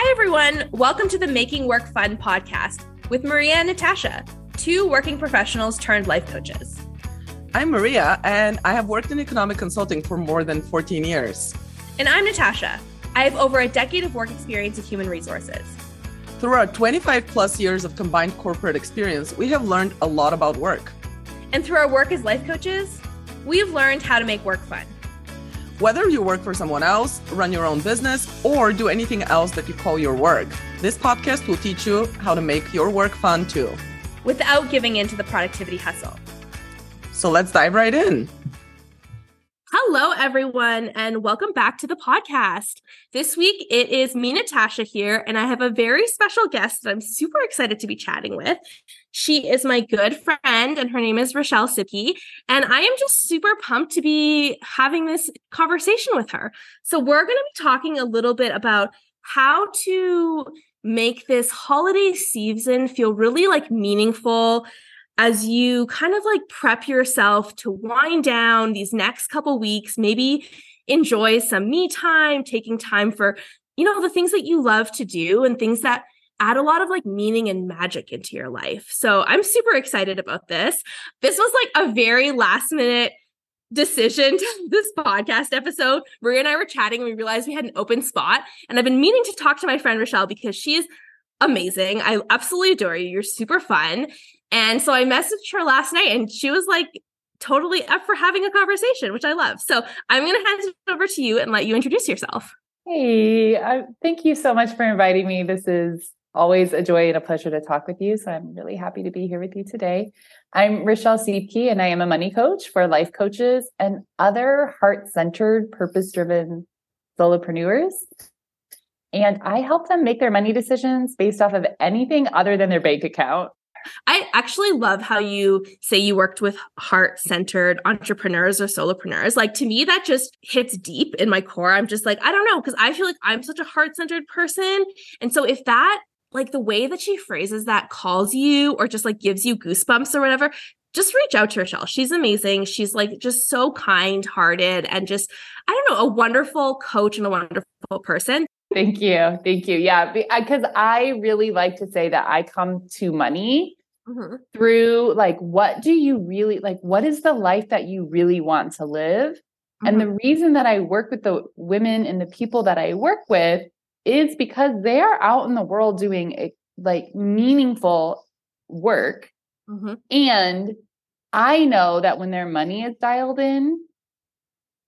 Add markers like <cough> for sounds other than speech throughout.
Hi, everyone. Welcome to the Making Work Fun podcast with Maria and Natasha, two working professionals turned life coaches. I'm Maria, and I have worked in economic consulting for more than 14 years. And I'm Natasha. I have over a decade of work experience in human resources. Through our 25 plus years of combined corporate experience, we have learned a lot about work. And through our work as life coaches, we have learned how to make work fun. Whether you work for someone else, run your own business, or do anything else that you call your work, this podcast will teach you how to make your work fun too. Without giving in to the productivity hustle. So let's dive right in. Hello, everyone, and welcome back to the podcast. This week it is me, Natasha, here, and I have a very special guest that I'm super excited to be chatting with. She is my good friend, and her name is Rachelle Siebke. And I am just super pumped to be having this conversation with her. So, we're going to be talking a little bit about how to make this holiday season feel really like meaningful as you kind of like prep yourself to wind down these next couple weeks, maybe enjoy some me time, taking time for, you know, the things that you love to do and things that add a lot of like meaning and magic into your life. So I'm super excited about this. This was like a very last minute decision to <laughs> this podcast episode. Maria and I were chatting and we realized we had an open spot. And I've been meaning to talk to my friend Rachelle because she's amazing. I absolutely adore you. You're super fun. And so I messaged her last night and she was like totally up for having a conversation, which I love. So I'm going to hand it over to you and let you introduce yourself. Hey, uh, thank you so much for inviting me. This is always a joy and a pleasure to talk with you. So I'm really happy to be here with you today. I'm Rachelle Siebke, and I am a money coach for life coaches and other heart centered, purpose driven solopreneurs. And I help them make their money decisions based off of anything other than their bank account. I actually love how you say you worked with heart centered entrepreneurs or solopreneurs. Like to me, that just hits deep in my core. I'm just like, I don't know, because I feel like I'm such a heart centered person. And so if that, like the way that she phrases that calls you or just like gives you goosebumps or whatever, just reach out to Rachelle. She's amazing. She's like just so kind hearted and just, I don't know, a wonderful coach and a wonderful person. Thank you. Thank you. Yeah. Because I really like to say that I come to money mm-hmm. through like, what do you really like? What is the life that you really want to live? Mm-hmm. And the reason that I work with the women and the people that I work with is because they are out in the world doing a, like meaningful work. Mm-hmm. And I know that when their money is dialed in,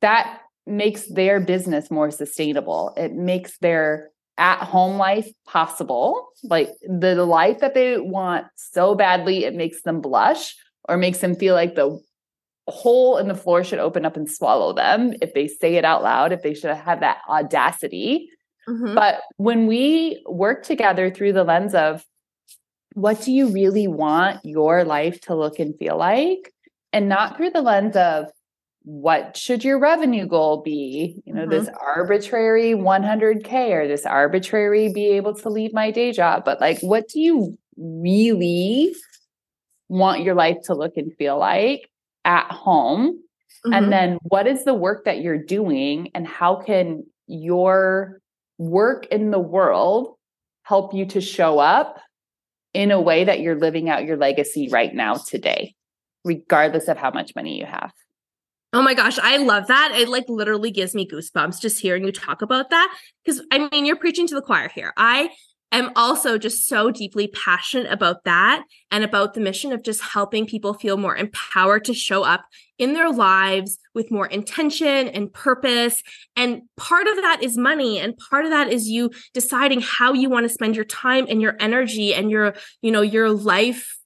that makes their business more sustainable. It makes their at home life possible, like the life that they want so badly, it makes them blush or makes them feel like the hole in the floor should open up and swallow them if they say it out loud, if they should have that audacity. Mm-hmm. But when we work together through the lens of what do you really want your life to look and feel like, and not through the lens of what should your revenue goal be? You know, mm-hmm. this arbitrary 100K or this arbitrary be able to leave my day job. But like, what do you really want your life to look and feel like at home? Mm-hmm. And then what is the work that you're doing and how can your work in the world help you to show up in a way that you're living out your legacy right now today, regardless of how much money you have? Oh my gosh, I love that. It like literally gives me goosebumps just hearing you talk about that. Because I mean, you're preaching to the choir here. I am also just so deeply passionate about that and about the mission of just helping people feel more empowered to show up in their lives with more intention and purpose. And part of that is money. And part of that is you deciding how you want to spend your time and your energy and your, you know, your life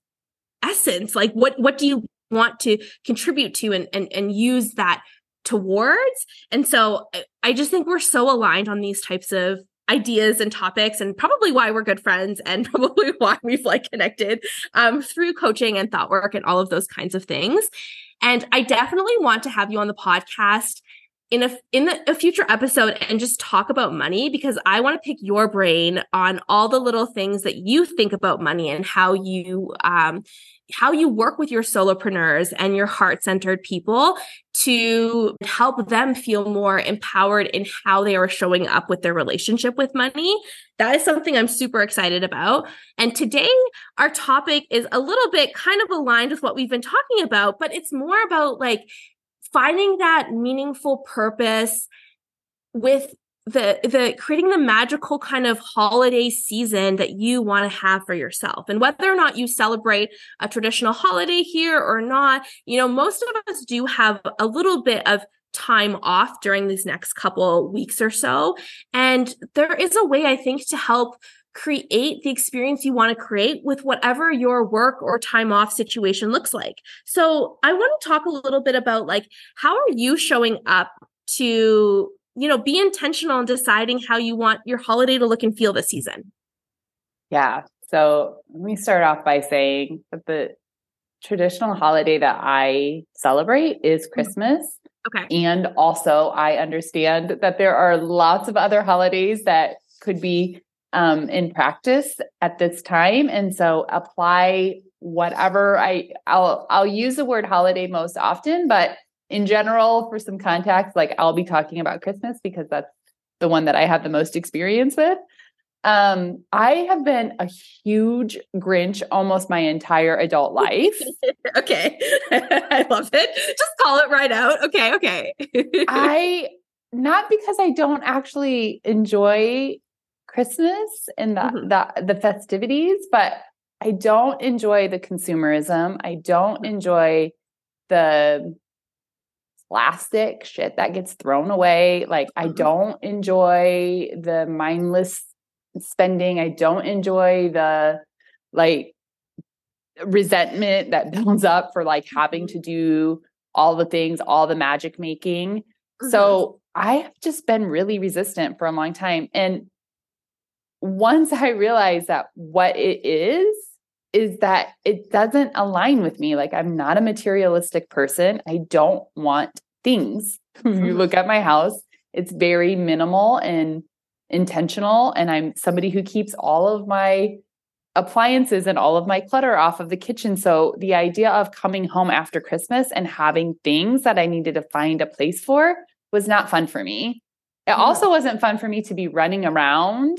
essence. Like what, what do you want to contribute to and, and, and use that towards. And so I just think we're so aligned on these types of ideas and topics and probably why we're good friends and <laughs> probably why we've like connected um, through coaching and thought work and all of those kinds of things. And I definitely want to have you on the podcast in a in a future episode and just talk about money because I want to pick your brain on all the little things that you think about money and how you um how you work with your solopreneurs and your heart-centered people to help them feel more empowered in how they are showing up with their relationship with money. That is something I'm super excited about. And today our topic is a little bit kind of aligned with what we've been talking about, but it's more about like finding that meaningful purpose with the the creating the magical kind of holiday season that you want to have for yourself. And whether or not you celebrate a traditional holiday here or not you know most of us do have a little bit of time off during these next couple weeks or so. And there is a way i think to help create the experience you want to create with whatever your work or time off situation looks like. So, I want to talk a little bit about like how are you showing up to, you know, be intentional in deciding how you want your holiday to look and feel this season? Yeah. So, let me start off by saying that the traditional holiday that I celebrate is mm-hmm. Christmas. Okay. And also, I understand that there are lots of other holidays that could be um, in practice at this time. And so apply whatever I I'll I'll use the word holiday most often, but in general, for some context, like I'll be talking about Christmas because that's the one that I have the most experience with. Um, I have been a huge Grinch almost my entire adult life. <laughs> okay. <laughs> I love it. Just call it right out. Okay, okay. <laughs> I not because I don't actually enjoy Christmas and the, mm-hmm. the the festivities, but I don't enjoy the consumerism. I don't mm-hmm. enjoy the plastic shit that gets thrown away. Like I mm-hmm. don't enjoy the mindless spending. I don't enjoy the like resentment that <laughs> builds up for like having mm-hmm. to do all the things, all the magic making. Mm-hmm. So I have just been really resistant for a long time. And once I realized that what it is, is that it doesn't align with me. Like, I'm not a materialistic person. I don't want things. <laughs> you mm-hmm. look at my house, it's very minimal and intentional. And I'm somebody who keeps all of my appliances and all of my clutter off of the kitchen. So the idea of coming home after Christmas and having things that I needed to find a place for was not fun for me. It also wasn't fun for me to be running around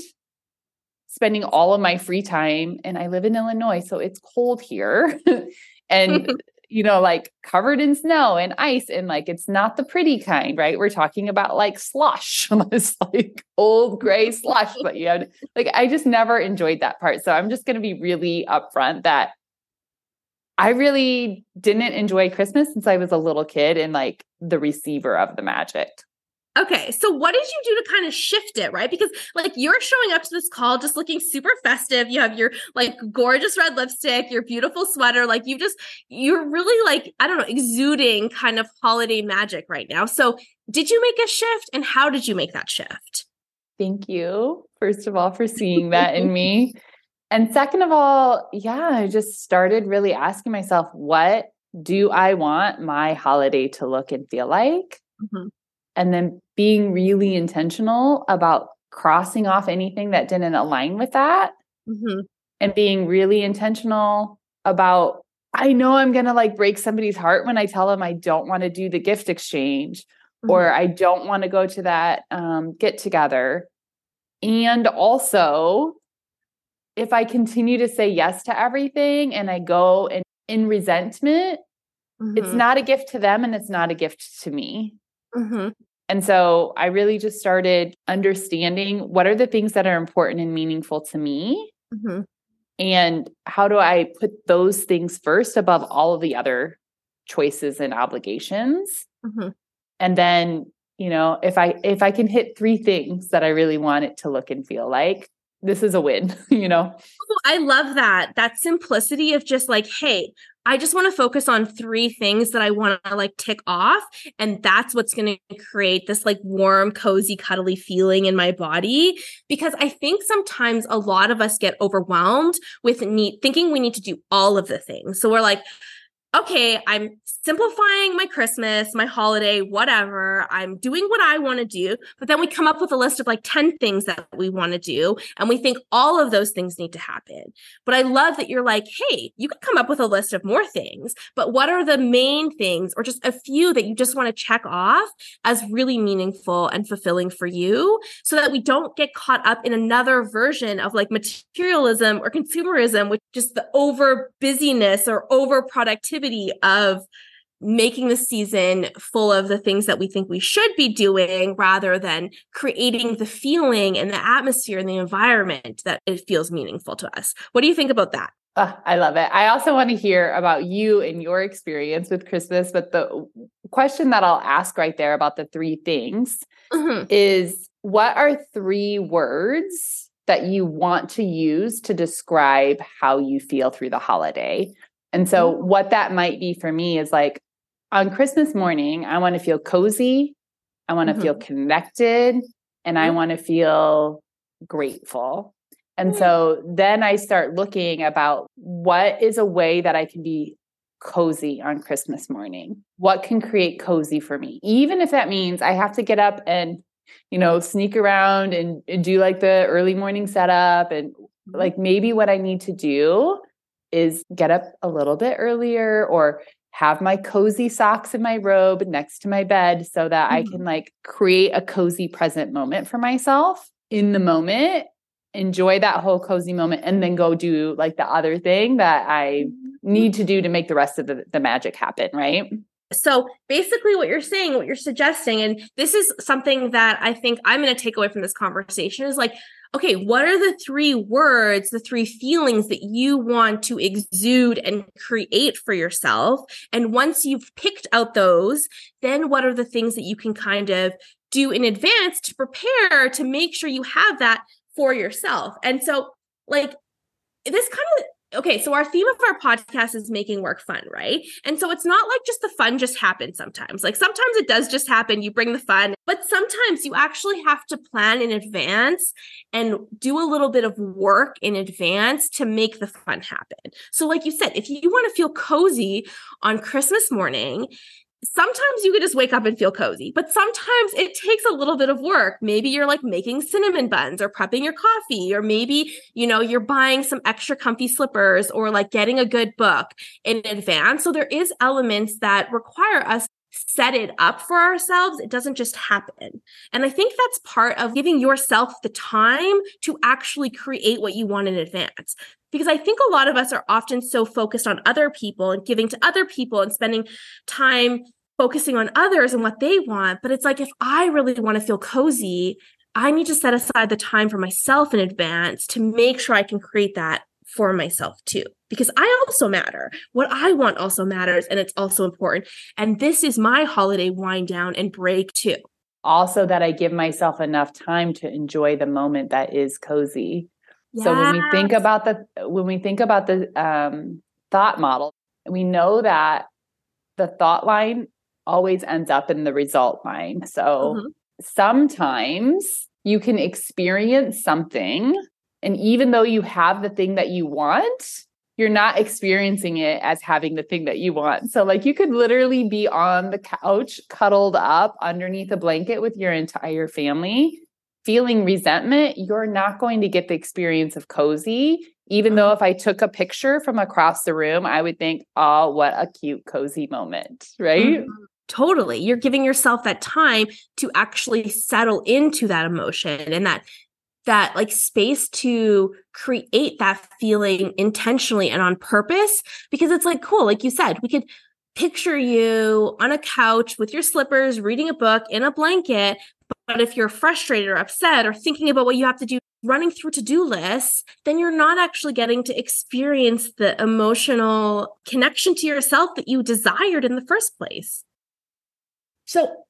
spending all of my free time and I live in Illinois so it's cold here <laughs> and <laughs> you know like covered in snow and ice and like it's not the pretty kind right? We're talking about like slush <laughs> it's like old gray slush but you had like I just never enjoyed that part so I'm just going to be really upfront that I really didn't enjoy Christmas since I was a little kid and like the receiver of the magic Okay, so what did you do to kind of shift it, right? Because like you're showing up to this call just looking super festive. You have your like gorgeous red lipstick, your beautiful sweater, like you just you're really like I don't know, exuding kind of holiday magic right now. So, did you make a shift and how did you make that shift? Thank you. First of all for seeing that in me. <laughs> And second of all, yeah, I just started really asking myself what do I want my holiday to look and feel like? Mm-hmm and then being really intentional about crossing off anything that didn't align with that mm-hmm. and being really intentional about i know i'm going to like break somebody's heart when i tell them i don't want to do the gift exchange mm-hmm. or i don't want to go to that um, get together and also if i continue to say yes to everything and i go in, in resentment mm-hmm. it's not a gift to them and it's not a gift to me Mm-hmm. And so I really just started understanding what are the things that are important and meaningful to me. Mm-hmm. And how do I put those things first above all of the other choices and obligations? Mm-hmm. And then, you know, if I if I can hit three things that I really want it to look and feel like, this is a win, <laughs> you know? Oh, I love that. That simplicity of just like, hey, I just want to focus on three things that I want to like tick off. And that's what's going to create this like warm, cozy, cuddly feeling in my body. Because I think sometimes a lot of us get overwhelmed with need thinking we need to do all of the things. So we're like, okay, I'm simplifying my Christmas, my holiday, whatever. I'm doing what I want to do. But then we come up with a list of like 10 things that we want to do. And we think all of those things need to happen. But I love that you're like, hey, you can come up with a list of more things. But what are the main things or just a few that you just want to check off as really meaningful and fulfilling for you so that we don't get caught up in another version of like materialism or consumerism, which just the over busyness or over productivity of making the season full of the things that we think we should be doing rather than creating the feeling and the atmosphere and the environment that it feels meaningful to us. What do you think about that? Oh, I love it. I also want to hear about you and your experience with Christmas. But the question that I'll ask right there about the three things mm-hmm. is what are three words that you want to use to describe how you feel through the holiday? And so, mm-hmm. what that might be for me is like on Christmas morning, I want to feel cozy, I want to mm-hmm. feel connected, and I want to feel grateful. And mm-hmm. so then I start looking about what is a way that I can be cozy on Christmas morning? What can create cozy for me? Even if that means I have to get up and, you know, sneak around and, and do like the early morning setup and mm-hmm. like maybe what I need to do is get up a little bit earlier or have my cozy socks in my robe next to my bed so that mm-hmm. I can like create a cozy present moment for myself in the moment, enjoy that whole cozy moment, and then go do like the other thing that I need to do to make the rest of the, the magic happen, right? So basically, what you're saying, what you're suggesting, and this is something that I think I'm going to take away from this conversation is like, okay, what are the three words, the three feelings that you want to exude and create for yourself? And once you've picked out those, then what are the things that you can kind of do in advance to prepare to make sure you have that for yourself? And so, like, this kind of okay, so our theme of our podcast is making work fun, right? And so it's not like just the fun just happens sometimes. Like sometimes it does just happen, you bring the fun, but sometimes you actually have to plan in advance and do a little bit of work in advance to make the fun happen. So, like you said, if you want to feel cozy on Christmas morning, sometimes you could just wake up and feel cozy, but sometimes it takes a little bit of work. Maybe you're like making cinnamon buns or prepping your coffee, or maybe, you know, you're buying some extra comfy slippers or like getting a good book in advance. So there is elements that require us set it up for ourselves. It doesn't just happen. And I think that's part of giving yourself the time to actually create what you want in advance. Because I think a lot of us are often so focused on other people and giving to other people and spending time focusing on others and what they want. But it's like, if I really want to feel cozy, I need to set aside the time for myself in advance to make sure I can create that for myself too. Because I also matter. What I want also matters and it's also important. And this is my holiday wind down and break too. Also, that I give myself enough time to enjoy the moment that is cozy. Yes. So when we think about the when we think about the um, thought model, we know that the thought line always ends up in the result line. So mm-hmm. sometimes you can experience something, and even though you have the thing that you want, you're not experiencing it as having the thing that you want. So, like, you could literally be on the couch, cuddled up underneath a blanket with your entire family, feeling resentment. You're not going to get the experience of cozy. Even though if I took a picture from across the room, I would think, oh, what a cute, cozy moment, right? Mm-hmm. Totally. You're giving yourself that time to actually settle into that emotion and that that like space to create that feeling intentionally and on purpose because it's like cool like you said we could picture you on a couch with your slippers reading a book in a blanket but if you're frustrated or upset or thinking about what you have to do running through to-do lists then you're not actually getting to experience the emotional connection to yourself that you desired in the first place. So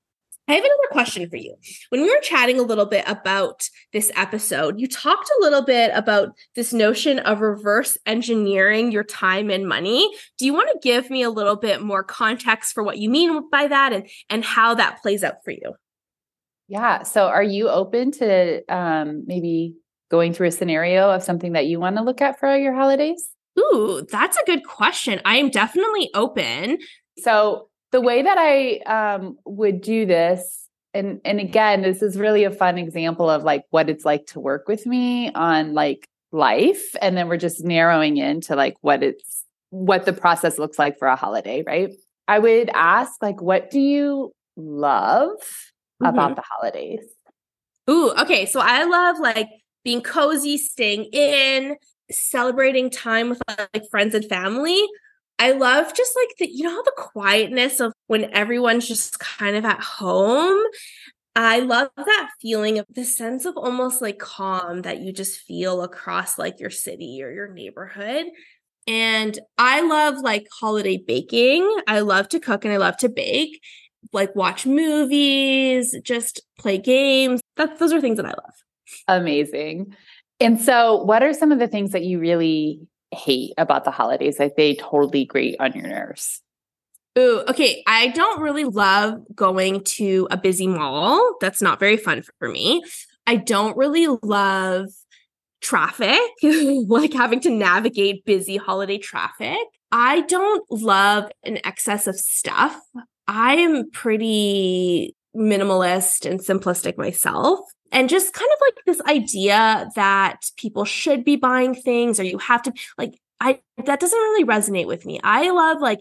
I have another question for you. When we were chatting a little bit about this episode, you talked a little bit about this notion of reverse engineering your time and money. Do you want to give me a little bit more context for what you mean by that and, and how that plays out for you? Yeah. So are you open to um, maybe going through a scenario of something that you want to look at for your holidays? Ooh, that's a good question. I am definitely open. So the way that I um, would do this, and and again, this is really a fun example of like what it's like to work with me on like life, and then we're just narrowing into like what it's what the process looks like for a holiday, right? I would ask like, what do you love mm-hmm. about the holidays? Ooh, okay. So I love like being cozy, staying in, celebrating time with like friends and family. I love just like the, you know, the quietness of when everyone's just kind of at home. I love that feeling of the sense of almost like calm that you just feel across like your city or your neighborhood. And I love like holiday baking. I love to cook and I love to bake, like watch movies, just play games. That those are things that I love. Amazing. And so, what are some of the things that you really hate about the holidays? Like they totally grate on your nerves. Ooh, okay. I don't really love going to a busy mall. That's not very fun for me. I don't really love traffic, <laughs> like having to navigate busy holiday traffic. I don't love an excess of stuff. I am pretty minimalist and simplistic myself. And just kind of like this idea that people should be buying things or you have to like I that doesn't really resonate with me. I love like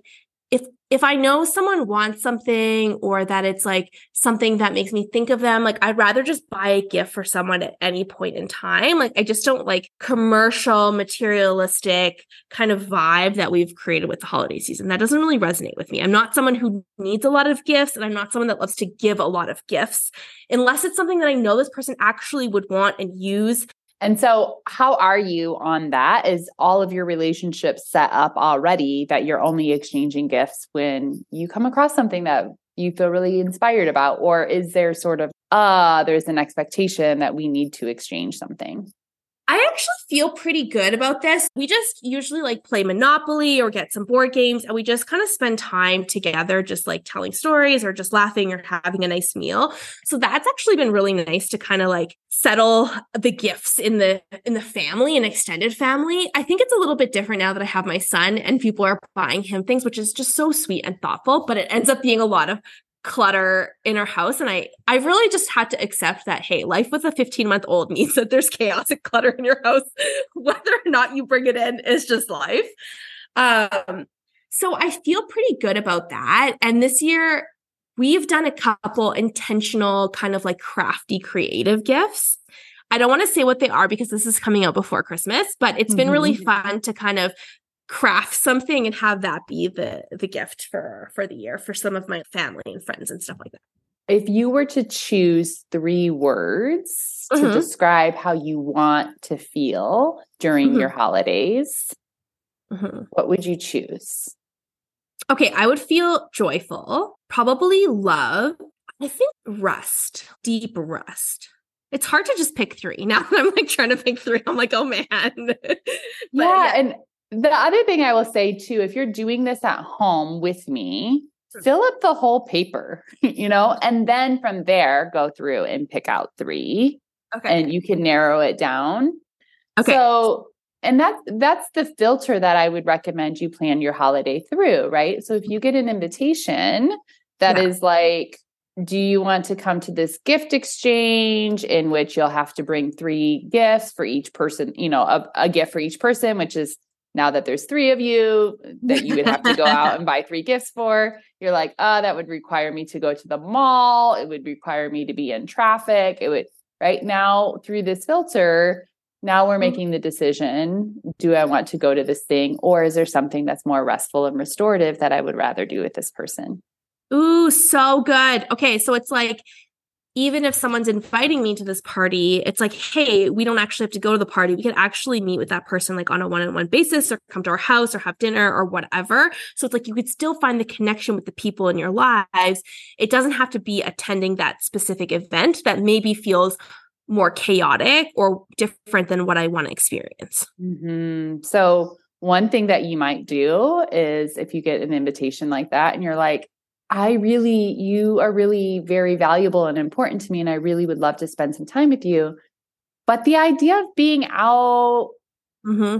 if I know someone wants something or that it's like something that makes me think of them, like I'd rather just buy a gift for someone at any point in time. Like I just don't like commercial, materialistic kind of vibe that we've created with the holiday season. That doesn't really resonate with me. I'm not someone who needs a lot of gifts and I'm not someone that loves to give a lot of gifts unless it's something that I know this person actually would want and use and so, how are you on that? Is all of your relationships set up already that you're only exchanging gifts when you come across something that you feel really inspired about? Or is there sort of, ah, uh, there's an expectation that we need to exchange something? I actually feel pretty good about this. We just usually like play Monopoly or get some board games and we just kind of spend time together, just like telling stories or just laughing or having a nice meal. So that's actually been really nice to kind of like settle the gifts in the in the family and extended family. I think it's a little bit different now that I have my son and people are buying him things, which is just so sweet and thoughtful, but it ends up being a lot of clutter in our house. And i i really just had to accept that hey life with a 15 month old means that there's chaos and clutter in your house. <laughs> Whether or not you bring it in is just life. Um so i feel pretty good about that. And this year we've done a couple intentional kind of like crafty creative gifts. I don't want to say what they are because this is coming out before Christmas, but it's been mm-hmm. really fun to kind of craft something and have that be the the gift for for the year for some of my family and friends and stuff like that if you were to choose three words mm-hmm. to describe how you want to feel during mm-hmm. your holidays mm-hmm. what would you choose okay i would feel joyful probably love i think rust deep rust it's hard to just pick three <laughs> now that i'm like trying to pick three i'm like oh man <laughs> but, yeah, yeah and the other thing I will say too, if you're doing this at home with me, hmm. fill up the whole paper, <laughs> you know, and then from there go through and pick out three. Okay. And you can narrow it down. Okay. So and that's that's the filter that I would recommend you plan your holiday through, right? So if you get an invitation that yeah. is like do you want to come to this gift exchange in which you'll have to bring three gifts for each person, you know, a, a gift for each person, which is now that there's three of you that you would have to go out and <laughs> buy three gifts for you're like oh that would require me to go to the mall it would require me to be in traffic it would right now through this filter now we're mm-hmm. making the decision do i want to go to this thing or is there something that's more restful and restorative that i would rather do with this person Ooh, so good. Okay, so it's like even if someone's inviting me to this party, it's like, hey, we don't actually have to go to the party. We can actually meet with that person like on a one-on-one basis or come to our house or have dinner or whatever. So it's like you could still find the connection with the people in your lives. It doesn't have to be attending that specific event that maybe feels more chaotic or different than what I want to experience. Mm-hmm. So one thing that you might do is if you get an invitation like that and you're like, I really, you are really very valuable and important to me. And I really would love to spend some time with you. But the idea of being out mm-hmm.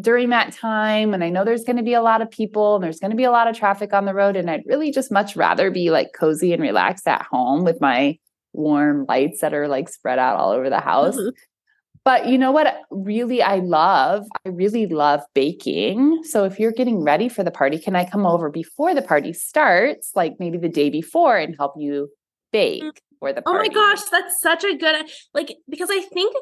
during that time and I know there's going to be a lot of people and there's going to be a lot of traffic on the road and I'd really just much rather be like cozy and relaxed at home with my warm lights that are like spread out all over the house. Mm-hmm. But you know what really I love? I really love baking. So if you're getting ready for the party, can I come over before the party starts, like maybe the day before and help you bake mm. for the party? Oh my gosh, that's such a good like because I think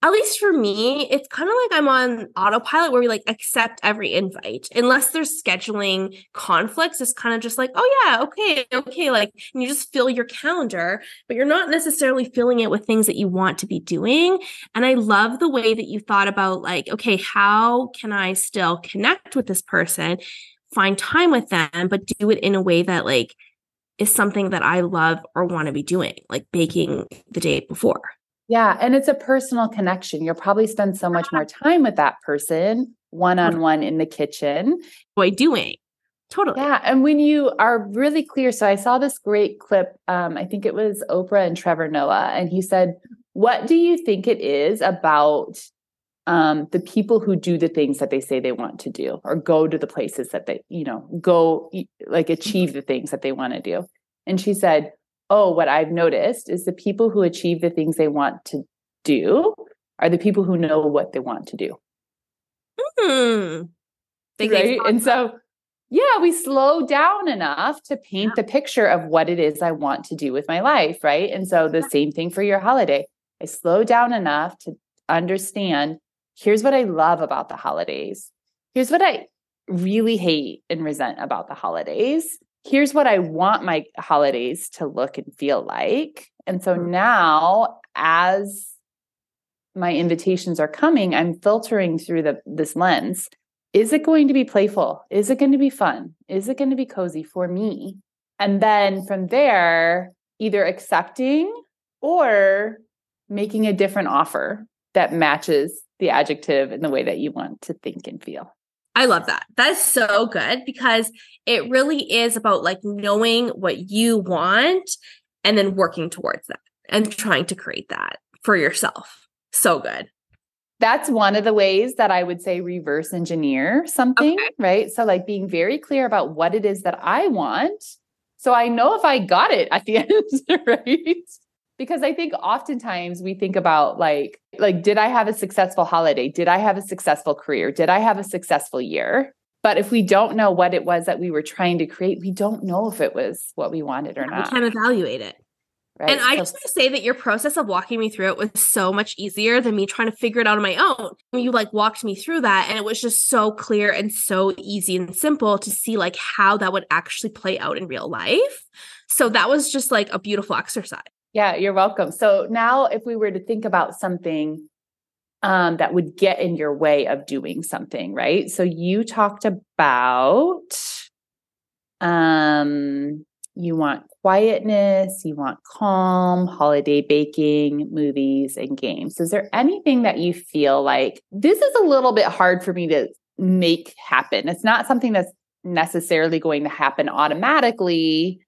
at least for me, it's kind of like I'm on autopilot where we like accept every invite unless there's scheduling conflicts. It's kind of just like, oh, yeah, okay, okay. Like, you just fill your calendar, but you're not necessarily filling it with things that you want to be doing. And I love the way that you thought about, like, okay, how can I still connect with this person, find time with them, but do it in a way that, like, is something that I love or want to be doing, like baking the day before. Yeah. And it's a personal connection. You'll probably spend so much more time with that person one on one in the kitchen. Boy, doing. Totally. Yeah. And when you are really clear, so I saw this great clip. Um, I think it was Oprah and Trevor Noah, and he said, What do you think it is about um, the people who do the things that they say they want to do or go to the places that they, you know, go like achieve the things that they want to do? And she said, oh, what I've noticed is the people who achieve the things they want to do are the people who know what they want to do. Hmm. right. And so, yeah, we slow down enough to paint yeah. the picture of what it is I want to do with my life. Right. And so, the same thing for your holiday. I slow down enough to understand here's what I love about the holidays. Here's what I really hate and resent about the holidays here's what I want my holidays to look and feel like. And so mm-hmm. now, as my invitations are coming, I'm filtering through the, this lens. Is it going to be playful? Is it going to be fun? Is it going to be cozy for me? And then from there, either accepting or making a different offer that matches the adjective in the way that you want to think and feel. I love that. That's so good because it really is about like knowing what you want and then working towards that and trying to create that for yourself. So good. That's one of the ways that I would say reverse engineer something, okay. right? So, like being very clear about what it is that I want. So I know if I got it at the <laughs> end, right? Because i think oftentimes we think about like like did i have a successful holiday did i have a successful career did i have a successful year but if we don't know what it was that we were trying to create we don't know if it was what we wanted or not we can't evaluate it Right. And I just want to say that your process of walking me through it was so much easier than me trying to figure it out on my own. You like walked me through that and it was just so clear and so easy and simple to see like how that would actually play out in real life. So that was just like a beautiful exercise. Yeah, you're welcome. So now, if we were to think about something um, that would get in your way of doing something, right? So you talked about um, you want quietness, you want calm, holiday baking, movies, and games. Is there anything that you feel like this is a little bit hard for me to make happen? It's not something that's necessarily going to happen automatically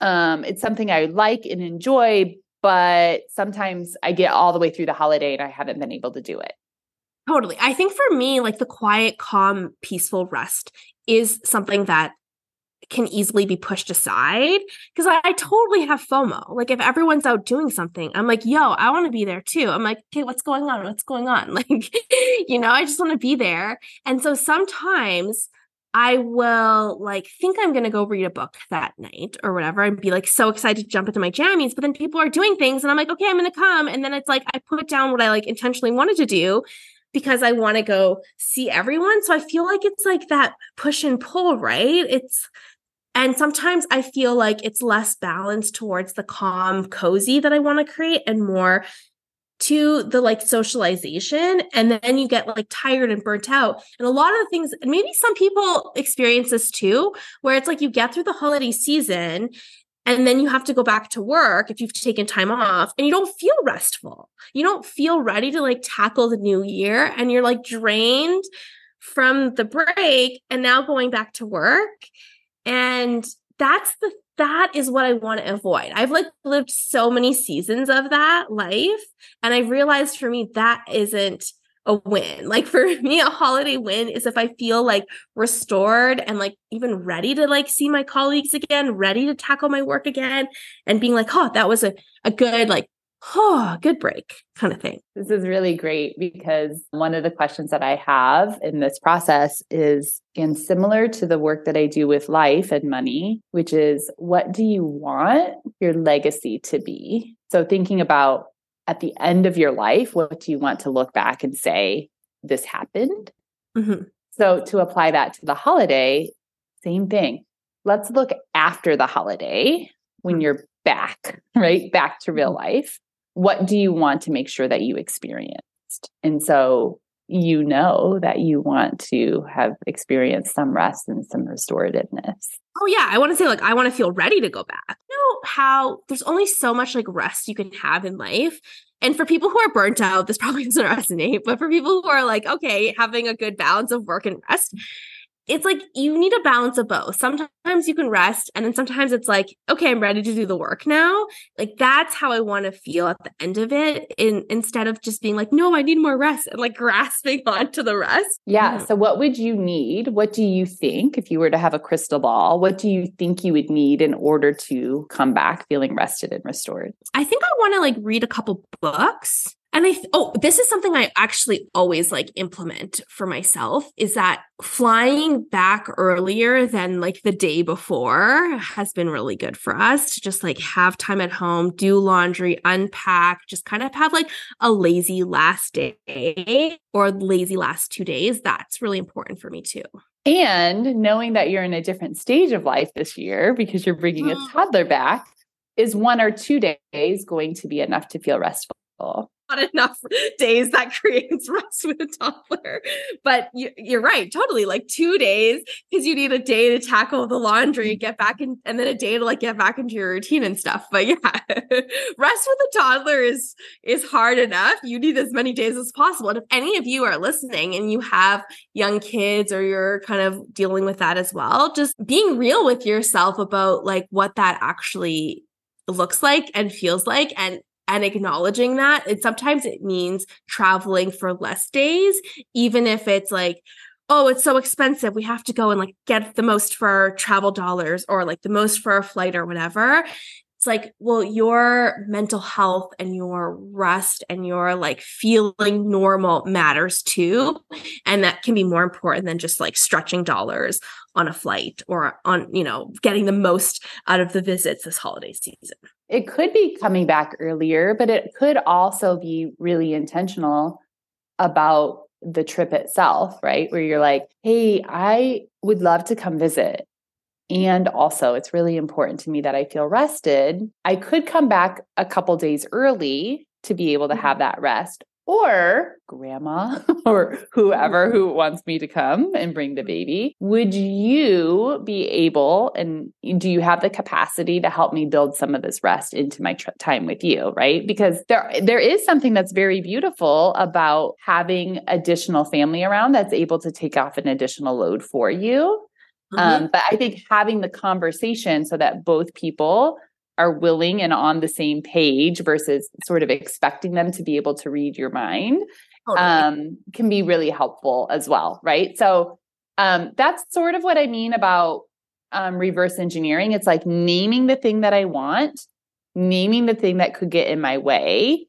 um, it's something I like and enjoy, but sometimes I get all the way through the holiday and I haven't been able to do it. Totally. I think for me, like the quiet, calm, peaceful rest is something that can easily be pushed aside because I, I, totally have FOMO. Like if everyone's out doing something, I'm like, yo, I want to be there too. I'm like, okay, what's going on? What's going on? <laughs> Like, you know, I just want to be there. And so sometimes I will like think I'm gonna go read a book that night or whatever and be like so excited to jump into my jammies. But then people are doing things and I'm like, okay, I'm gonna come. And then it's like I put down what I like intentionally wanted to do because I want to go see everyone. So I feel like it's like that push and pull, right? It's and sometimes I feel like it's less balanced towards the calm, cozy that I want to create and more to the like socialization and then you get like tired and burnt out. And a lot of the things and maybe some people experience this too where it's like you get through the holiday season and then you have to go back to work if you've taken time off and you don't feel restful. You don't feel ready to like tackle the new year and you're like drained from the break and now going back to work. And that's the that is what I want to avoid. I've like lived so many seasons of that life. And I realized for me, that isn't a win. <laughs> Like for me, a holiday win is if I feel like restored and like even ready to like see my colleagues again, ready to tackle my work again, and being like, oh, that was a, a good like oh, good break kind of thing. This is really great because one of the questions that I have in this process is, and similar to the work that I do with life and money, which is what do you want your legacy to be? So thinking about at the end of your life, what do you want to look back and say, this happened? Mm-hmm. So to apply that to the holiday, same thing. Let's look after the holiday when mm-hmm. you're back, right? Back to real mm-hmm. life what do you want to make sure that you experienced? And so you know that you want to have experienced some rest and some restorativeness. Oh yeah, I want to say like I want to feel ready to go back. You know how there's only so much like rest you can have in life. And for people who are burnt out, this probably <laughs> doesn't resonate, but for people who are like, okay, having a good balance of work and rest, it's like you need a balance of both. Sometimes you can rest, and then sometimes it's like, okay, I'm ready to do the work now. Like that's how I want to feel at the end of it, in instead of just being like, no, I need more rest and like grasping <laughs> onto the rest. Yeah. So what would you need? What do you think if you were to have a crystal ball? What do you think you would need in order to come back feeling rested and restored? I think I want to like read a couple books and I, th- oh, this is something I actually always like implement for myself is that flying back earlier than like the day before has been really good for us to just like have time at home, do laundry, unpack, just kind of have like a lazy last day or lazy last two days. That's really important for me too. And knowing that you're in a different stage of life this year because you're bringing a mm. toddler back, is one or two days going to be enough to feel restful? Not enough <laughs> days that creates <laughs> rest with a toddler. But you, are right, totally. Like two days because you need a day to tackle the laundry, mm-hmm. get back in, and then a day to like get back into your routine and stuff. But yeah, <laughs> rest with a toddler is is hard enough. You need as many days as possible. And if any of you are listening and you have young kids or you're kind of dealing with that as well, just being real with yourself about like what that actually looks like and feels like and and acknowledging that. And sometimes it means traveling for less days, even if it's like, oh, it's so expensive. We have to go and like get the most for our travel dollars or like the most for our flight or whatever. It's like, well, your mental health and your rest and your like feeling normal matters too. And that can be more important than just like stretching dollars on a flight or on, you know, getting the most out of the visits this holiday season. It could be coming back earlier, but it could also be really intentional about the trip itself, right? Where you're like, hey, I would love to come visit. And also, it's really important to me that I feel rested. I could come back a couple days early to be able to mm-hmm. have that rest or grandma <laughs> or whoever who wants me to come and bring the baby would you be able and do you have the capacity to help me build some of this rest into my tr- time with you right? Because there there is something that's very beautiful about having additional family around that's able to take off an additional load for you. Mm-hmm. um, but i think having the conversation so that both people are willing and on the same page versus sort of expecting them to be able to read your mind totally. um, can be really helpful as well right? So um, that's sort of what i mean about um, reverse engineering. It's like naming the thing that i want naming the thing that could get in my way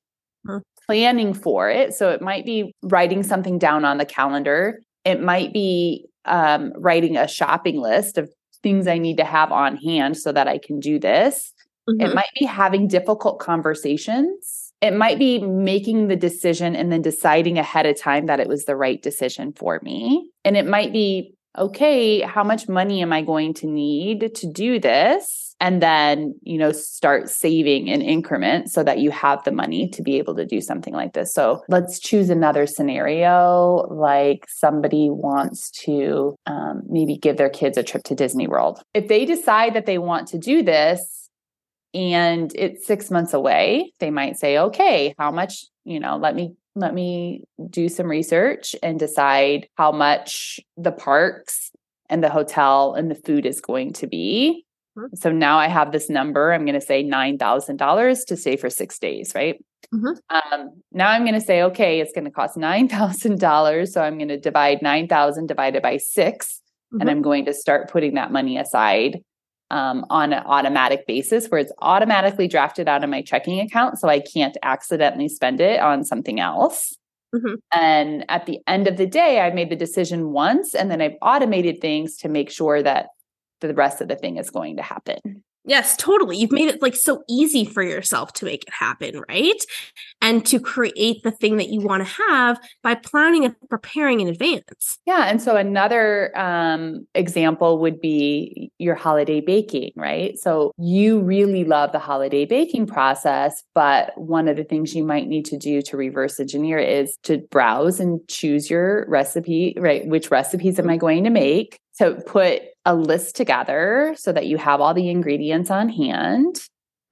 mm-hmm. planning for it. So it might be writing something down on the calendar. It might be um, writing a shopping list of things i need to have on hand so that i can do this Mm-hmm. It might be having difficult conversations. It might be making the decision and then deciding ahead of time that it was the right decision for me. And it might be, okay, how much money am I going to need to do this? and then you know start saving in increments so that you have the money to be able to do something like this so let's choose another scenario like somebody wants to um, maybe give their kids a trip to disney world if they decide that they want to do this and it's six months away they might say okay how much you know let me let me do some research and decide how much the parks and the hotel and the food is going to be Mm-hmm. So now I have this number. I'm going to say $9,000 to stay for six days, right? Mm-hmm. Um, now I'm going to say, okay, it's going to cost $9,000. So I'm going to divide 9,000 divided by 6 and mm-hmm. I'm going to start putting that money aside um, on an automatic basis where it's automatically drafted out of my checking account. So I can't accidentally spend it on something else. Mm-hmm. And at the end of the day, I've made the decision once and then I've automated things to make sure that the rest of the thing is going to happen. Yes, totally. You've made it like so easy for yourself to make it happen, right? And to create the thing that you want to have by planning and preparing in advance. Yeah. And so another um, example would be your holiday baking, right? So you really love the holiday baking process, but one of the things you might need to do to reverse engineer is to browse and choose your recipe, right? Which recipes am I going to make? To put a list together so that you have all the ingredients on hand.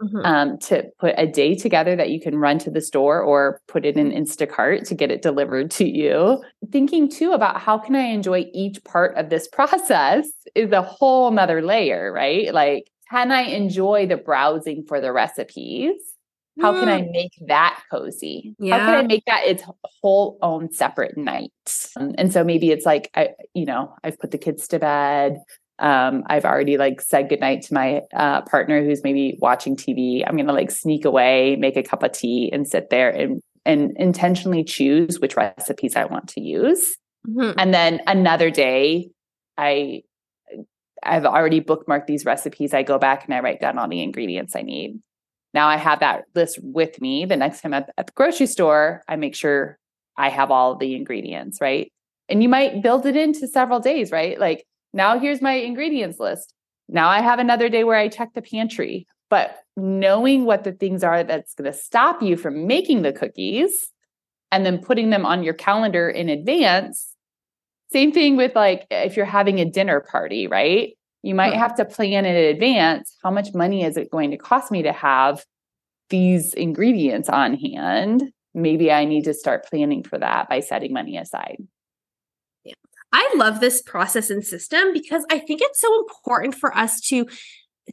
Mm-hmm. Um, to put a day together that you can run to the store or put it in Instacart to get it delivered to you. Thinking too about how can I enjoy each part of this <laughs> process is a whole nother layer, right? Like, can I enjoy the browsing for the recipes? How can I make that cozy? Yeah. How can I make that its whole own separate night? And so maybe it's like I, you know, I've put the kids to bed. Um, I've already like said goodnight to my uh, partner who's maybe watching TV. I'm gonna like sneak away, make a cup of tea, and sit there and and intentionally choose which recipes I want to use. Mm-hmm. And then another day, I I've already bookmarked these recipes. I go back and I write down all the ingredients I need. Now I have that list with me. The next time at, at the grocery store, I make sure I have all the ingredients, right? And you might build it into several days, right? Like now here's my ingredients list. Now I have another day where I check the pantry. But knowing what the things are that's going to stop you from making the cookies and then putting them on your calendar in advance. Same thing with like if you're having a dinner party, right? You might have to plan in advance how much money is it going to cost me to have these ingredients on hand. Maybe I need to start planning for that by setting money aside. Yeah. I love this process and system because I think it's so important for us to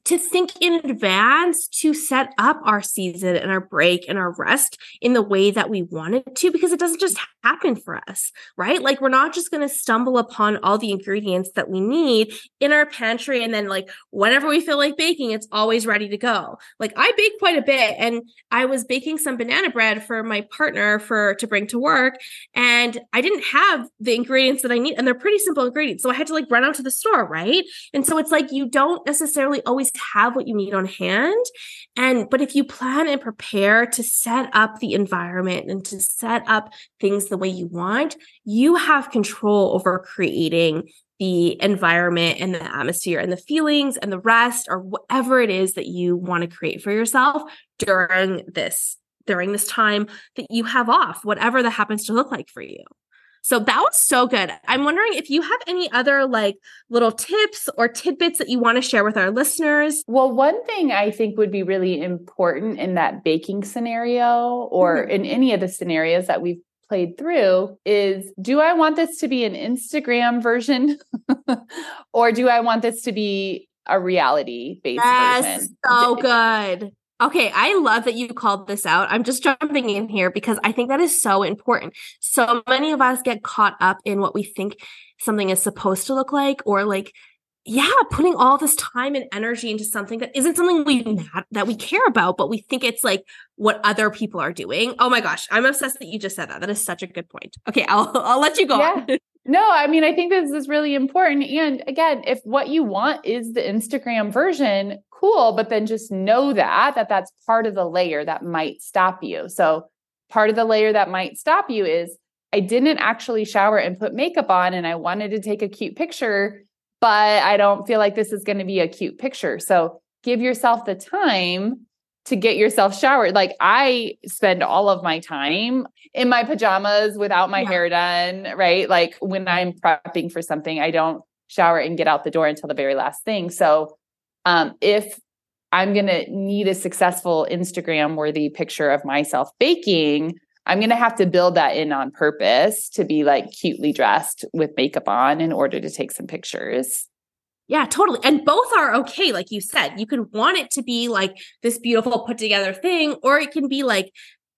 to think in advance to set up our season and our break and our rest in the way that we wanted to because it doesn't just happen for us, right? Like we're not just going to stumble upon all the ingredients that we need in our pantry and then like whenever we feel like baking, it's always ready to go. Like I bake quite a bit and I was baking some banana bread for my partner for to bring to work and I didn't have the ingredients that I need and they're pretty simple ingredients. So I had to like run out to the store, right? And so it's like you don't necessarily always always have what you need on hand. And, but if you plan and prepare to set up the environment and to set up things the way you want, you have control over creating the environment and the atmosphere and the feelings and the rest or whatever it is that you want to create for yourself during this during this time that you have off whatever that happens to look like for you so that was so good. I'm wondering if you have any other like little tips or tidbits that you want to share with our listeners. Well, one thing I think would be really important in that baking scenario or mm-hmm. in any of the scenarios that we've played through is do I want this to be an Instagram version <laughs> or do I want this to be a reality based yes, version? So good. Okay, I love that you called this out. I'm just jumping in here because I think that is so important. So many of us get caught up in what we think something is supposed to look like or like yeah, putting all this time and energy into something that isn't something we that we care about, but we think it's like what other people are doing. Oh my gosh, I'm obsessed that you just said that. That is such a good point. Okay, I'll I'll let you go. Yeah. <laughs> No, I mean, I think this is really important. And again, if what you want is the Instagram version, cool, but then just know that that that's part of the layer that might stop you. So, part of the layer that might stop you is I didn't actually shower and put makeup on and I wanted to take a cute picture, but I don't feel like this is going to be a cute picture. So, give yourself the time to get yourself showered. Like I spend all of my time in my pajamas without my yeah. hair done, right? Like when I'm prepping for something, I don't shower and get out the door until the very last thing. So um, if I'm going to need a successful Instagram worthy picture of myself baking, I'm going to have to build that in on purpose to be like cutely dressed with makeup on in order to take some pictures. Yeah, totally. And both are okay. Like you said, you can want it to be like this beautiful put together thing, or it can be like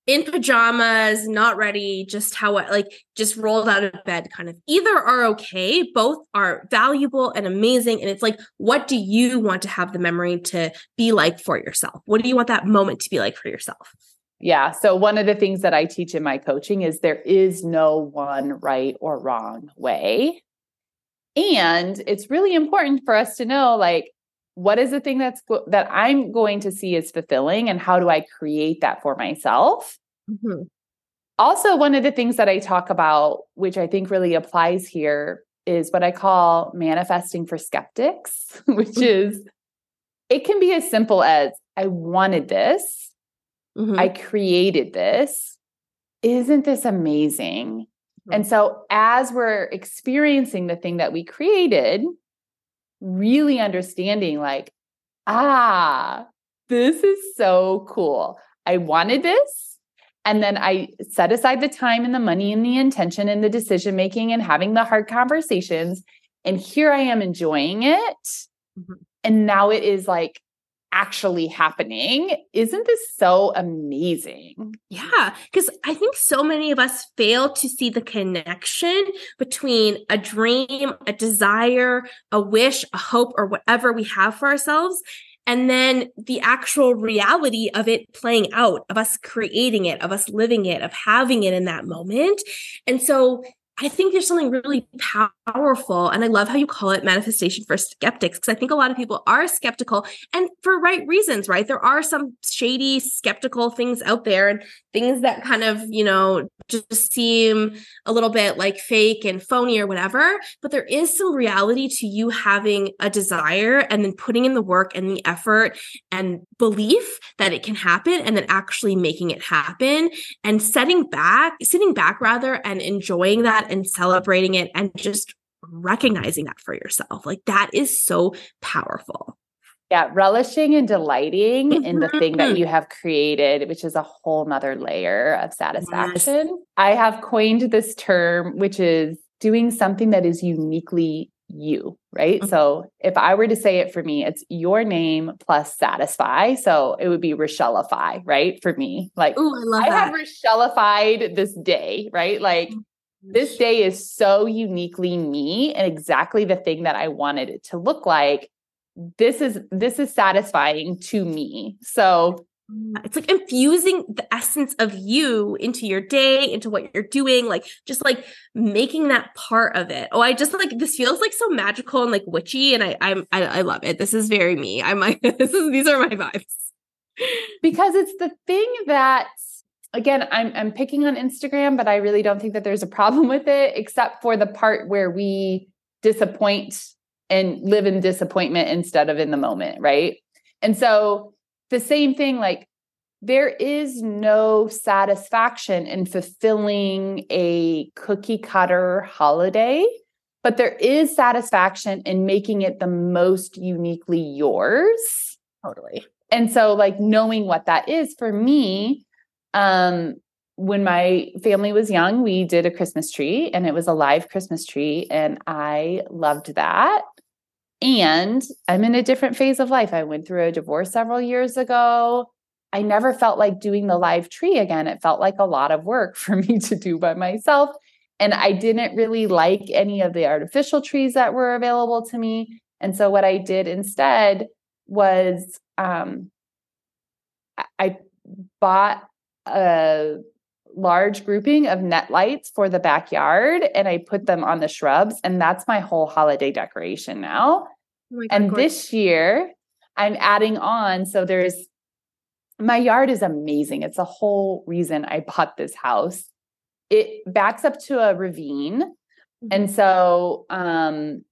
in pajamas, not ready, just how like just rolled out of bed kind of. Either are okay, both are valuable and amazing. And it's like, what do you want to have the memory to be like for yourself? What do you want that moment to be like for yourself? Yeah. So, one of the things that I teach in my coaching is there is no one right or wrong way. And it's really important for us to know like what is the thing that's that I'm going to see as fulfilling and how do I create that for myself? Mm-hmm. Also, one of the things that I talk about, which I think really applies here, is what I call manifesting for skeptics, <laughs> which mm-hmm. is it can be as simple as I wanted this, mm-hmm. I created this. Isn't this amazing? And so, as we're experiencing the thing that we created, really understanding, like, ah, this is so cool. I wanted this. And then I set aside the time and the money and the intention and the decision making and having the hard conversations. And here I am enjoying it. Mm-hmm. And now it is like actually happening. Isn't this so amazing? Yeah, because I think so many of us fail to see the connection between a dream, a desire, a wish, a hope, or whatever we have for ourselves. And then the actual reality of it playing out, of us creating it, of us living it, of having it in that moment. And so I think there's something really powerful. And I love how you call it manifestation for skeptics, because I think a lot of people are skeptical and for right reasons, right? There are some shady, skeptical things out there and things that kind of, you know, just seem a little bit like fake and phony or whatever. But there is some reality to you having a desire and then putting in the work and the effort and belief that it can happen and then actually making it happen and setting back, sitting back rather, and enjoying that and celebrating it and just recognizing that for yourself. Like that is so powerful. Yeah, relishing and delighting mm-hmm. in the thing that mm-hmm. you have created, which is a whole nother layer of satisfaction. Yes. I have coined this term, which is doing something that is uniquely you, right? Mm-hmm. So if I were to say it for me, it's your name plus satisfy. So it would be Rachelleify, right? For me, like Ooh, I, love I have Rachelleified this day, right? Like mm-hmm. this day is so uniquely me and exactly the thing that I wanted it to look like this is this is satisfying to me so Uh, it's like infusing the essence of you into your day into what you're doing like just like making that part of it. Oh i just like this feels like so magical and like witchy and i i'm i, I love it. This is very me. I'm like <laughs> this is these are my vibes. Because it's the thing that again i'm i'm picking on instagram but i really don't think that there's a problem <laughs> with it except for the part where we disappoint and live in disappointment instead of in the moment, right? And so the same thing, like there is no satisfaction in fulfilling a cookie cutter holiday, but there is satisfaction in making it the most uniquely yours. Totally. And so like knowing what that is for me, um, when my family was young, we did a Christmas tree and it was a live Christmas tree. And I loved that. And I'm in a different phase of life. I went through a divorce several years ago. I never felt like doing the live tree again. It felt like a lot of work <laughs> for me to do by myself. And I didn't really like any of the artificial trees that were available to me. And so what I did instead was um, I bought a large grouping of net lights for the backyard and I put them on the shrubs. And that's my whole holiday decoration now. Oh God, and this year, I'm adding on. So there's my yard is amazing. It's a whole reason I bought this house. It backs up to a ravine. Mm-hmm. And so um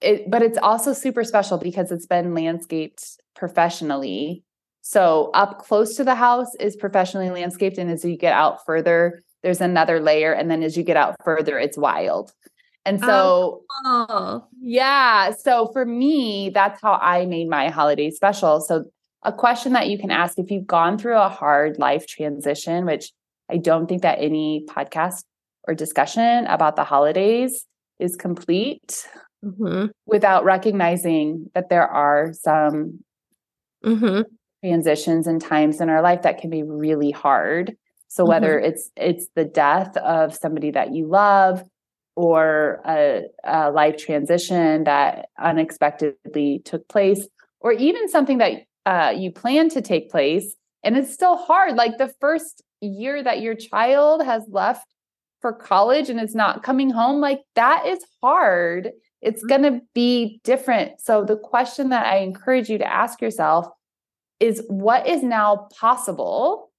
it but it's also super special because it's been landscaped professionally. So up close to the house is professionally landscaped and as you get out further there's another layer and then as you get out further it's wild. And oh, so, oh, yeah. So for me, that's how I made my holiday special. So, a question that you can ask if you've gone through a hard life transition, which I don't think that any podcast or discussion about the holidays is complete. mm-hmm. without recognizing that there are some mm-hmm. transitions and times in our life that can be really hard. So whether mm-hmm. it's it's the death of somebody that you love or a, a life transition that unexpectedly took place, or even something that uh, you plan to take place and it's still hard. Like the first year that your child has left for college and is not coming home, like that is hard. It's mm-hmm. going to be different. So, the question that I encourage you to ask yourself is what is now possible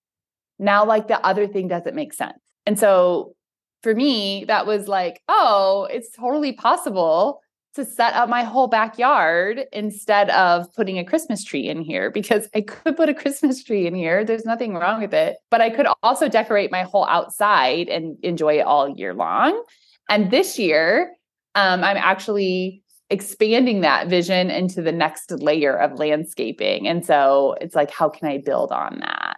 now, like the other thing doesn't make sense? And so, for me, that was like, oh, it's totally possible to set up my whole backyard instead of putting a Christmas tree in here because I could put a Christmas tree in here. There's nothing wrong with it. But I could also decorate my whole outside and enjoy it all year long. And this year, um, I'm actually expanding that vision into the next layer of landscaping. And so it's like, how can I build on that?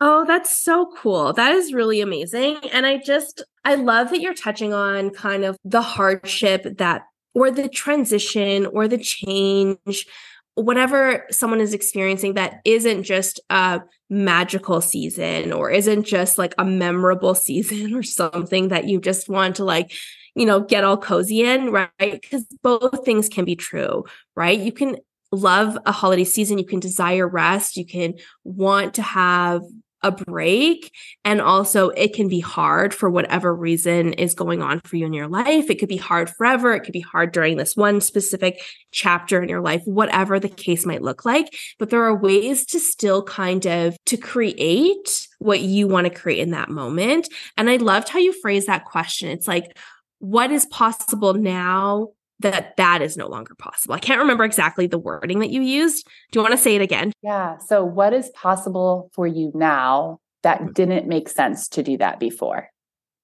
Oh, that's so cool. That is really amazing. And I just, I love that you're touching on kind of the hardship that or the transition or the change whatever someone is experiencing that isn't just a magical season or isn't just like a memorable <laughs> season or something that you just want to like you know get all cozy in right because both things can be true right you can love a holiday season you can desire rest you can want to have a break. And also, it can be hard for whatever reason is going on for you in your life. It could be hard forever. It could be hard during this one specific chapter in your life, whatever the case might look like. But there are ways to still kind of to create what you want to create in that moment. And I loved how you phrase that question. It's like, what is possible now that that is no longer possible. I can't remember exactly the wording that you used. Do you want to say it again? Yeah. So, what is possible for you now that mm. didn't make sense to do that before?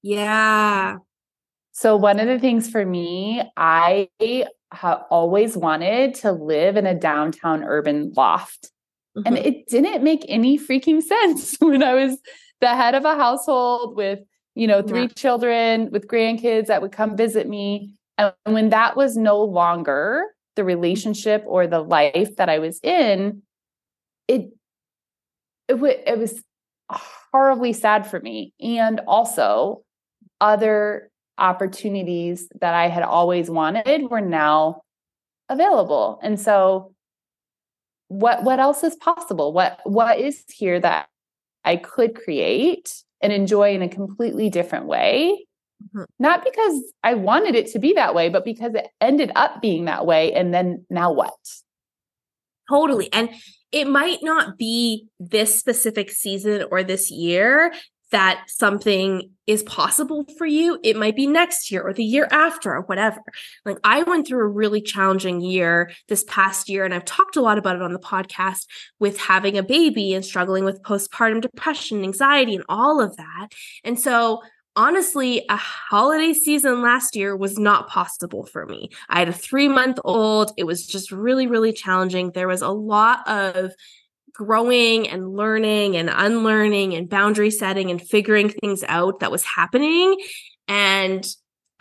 Yeah. So, one of the things for me, I have always wanted to live in a downtown urban loft. Mm-hmm. And it didn't make any freaking sense <laughs> when I was the head of a household with, you know, three yeah. children with grandkids that would come visit me and when that was no longer the relationship or the life that I was in, it it, w- it was horribly sad for me. And also, other opportunities that I had always wanted were now available. And so, what what else is possible? What what is here that I could create and enjoy in a completely different way Mm-hmm. Not because I wanted it to be that way, but because it ended up being that way. And then now what? Totally. And it might not be this specific season or this year that something is possible for you. It might be next year or the year after or whatever. Like I went through a really challenging year this past year, and I've talked a lot about it on the podcast with having a baby and struggling with postpartum depression, anxiety, and all of that. And so honestly, a holiday season last year was not possible for me. I had a three month old. It was just really, really challenging. There was a lot of growing and learning and unlearning and boundary setting and figuring things out that was happening. And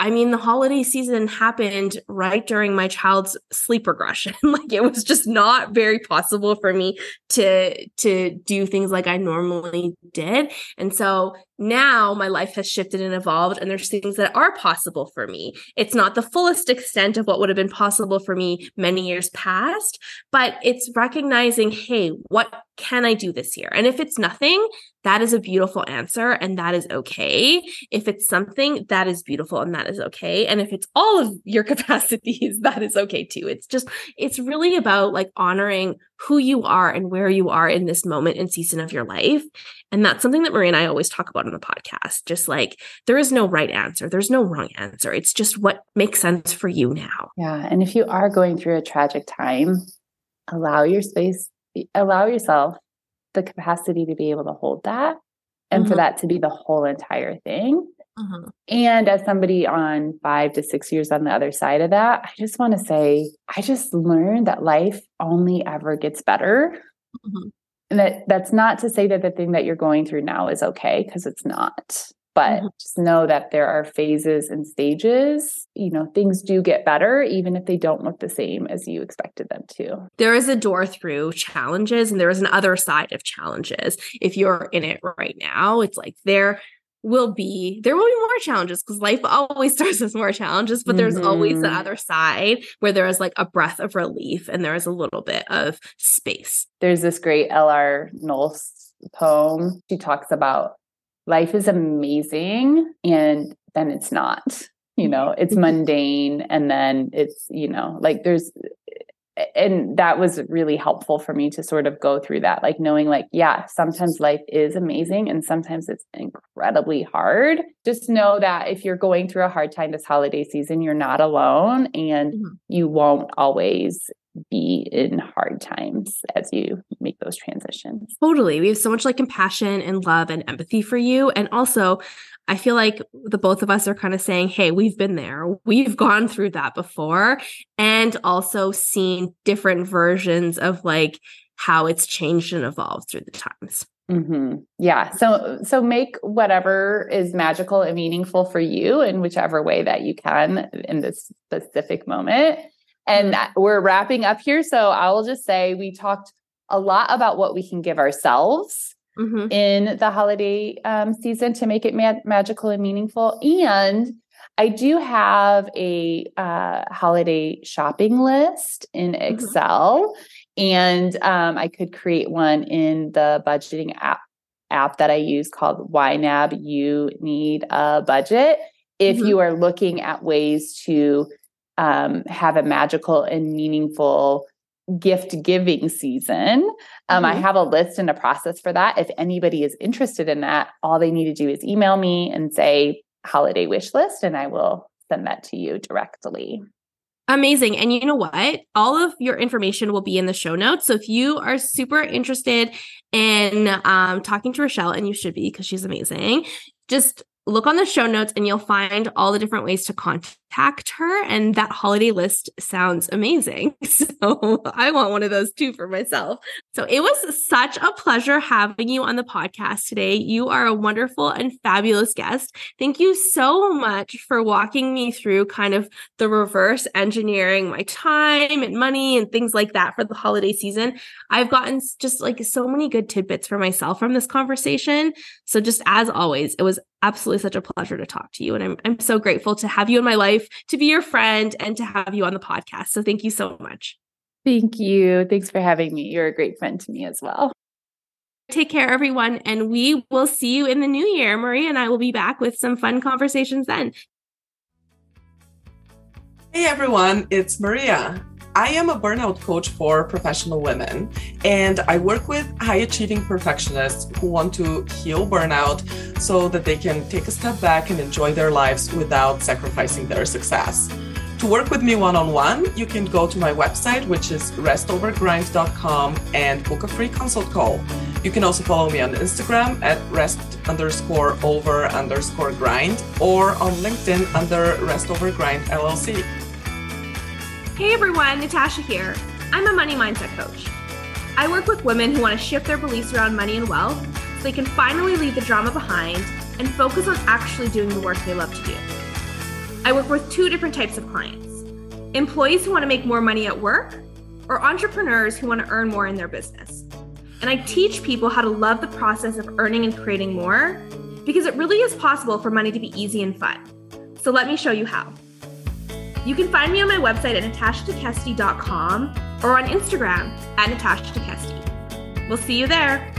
I mean, the holiday season happened right during my child's sleep regression. <laughs> like it was just not very possible for me to to do things like I normally did. And so now my life has shifted and evolved and there's things that are possible for me it's not the fullest extent of what would have been possible for me many years past but it's recognizing hey what can i do this year and if it's nothing that is a beautiful answer and that is okay if it's something that is beautiful and that is okay and if it's all of your <laughs> capacities that is okay too it's just it's really about like honoring who you are and where you are in this moment and season of your life and that's something that Maria and I always talk about on the podcast. Just like there is no right answer, there's no wrong answer. It's just what makes sense for you now. Yeah. And if you are going through a tragic time, allow your space, allow yourself the capacity to be able to hold that and mm-hmm. for that to be the whole entire thing. Mm-hmm. And as somebody on five to six years on the other side of that, I just want to say, I just learned that life only ever gets better. Mm-hmm and that that's not to say that the thing that you're going through now is okay because it's not but mm-hmm. just know that there are phases and stages. You know, things do get better, even if they don't look the same as you expected them to. There is a door through challenges, and there is an other side of challenges. If you're in it right now, it's like there will be there will be more challenges because life always <laughs> starts with more challenges but there's mm-hmm. always the other side where there is like a breath of relief and there is a little bit of space there's this great L.R. Knost's poem she talks about life is amazing and then it's not you know it's mm-hmm. mundane and then it's you know like there's and that was really helpful for me to sort of go through that like knowing like yeah sometimes life is amazing and sometimes it's incredibly hard just know that if you're going through a hard time this holiday season you're not alone and mm-hmm. you won't always be in hard times as you make those transitions. Totally. We have so much like compassion and love and empathy for you. And also, I feel like the both of us are kind of saying, hey, we've been there. We've gone through that before. And also seen different versions of like how it's changed and evolved through the times. Mm-hmm. Yeah. So so make whatever is magical and meaningful for you in whichever way that you can in this specific moment. And mm-hmm. we're wrapping up here. So I will just say we talked a lot about what we can give ourselves mm-hmm. in the holiday um, season to make it ma- magical and meaningful. And I do have a uh, holiday shopping list in mm-hmm. Excel, and um, I could create one in the budgeting app app that I use called YNAB. You need a budget if mm-hmm. you are looking at ways to um, have a magical and meaningful gift giving season. Um, mm-hmm. I have a list and a process for that. If anybody is interested in that, all they need to do is email me and say holiday wish list, and I will send that to you directly. Amazing. And you know what? All of your information will be in the show notes. So if you are super interested in um, talking to Rachelle, and you should be because she's amazing, just look on the show notes and you'll find all the different ways to contact her. And that holiday list sounds amazing. <laughs> So I want one of those too for myself. So it was such a pleasure having you on the podcast today. You are a wonderful and fabulous guest. Thank you so much for walking me through kind of the reverse engineering my time and money and things like that for the holiday season. I've gotten just like so many good tidbits for myself from this conversation. So just as always, it was absolutely such a pleasure to talk to you. And I'm, I'm so grateful to have you in my life, to be your friend, and to have you on the podcast. So thank you so much. Thank you. Thanks for having me. You're a great friend to me as well. Take care, everyone. And we will see you in the new year. Maria and I will be back with some fun conversations then. Hey, everyone. It's Maria. I am a burnout coach for professional women, and I work with high achieving perfectionists who want to heal burnout so that they can take a step back and enjoy their lives without sacrificing their success. To work with me one on one, you can go to my website, which is restovergrind.com, and book a free consult call. You can also follow me on Instagram at rest underscore over underscore grind or on LinkedIn under Rest Over Grind LLC. Hey everyone, Natasha here. I'm a money mindset coach. I work with women who want to shift their beliefs around money and wealth so they can finally leave the drama behind and focus on actually doing the work they love to do. I work with two different types of clients employees who want to make more money at work, or entrepreneurs who want to earn more in their business. And I teach people how to love the process of earning and creating more because it really is possible for money to be easy and fun. So let me show you how. You can find me on my website at natashatekeste.com or on Instagram at natashatekeste. We'll see you there.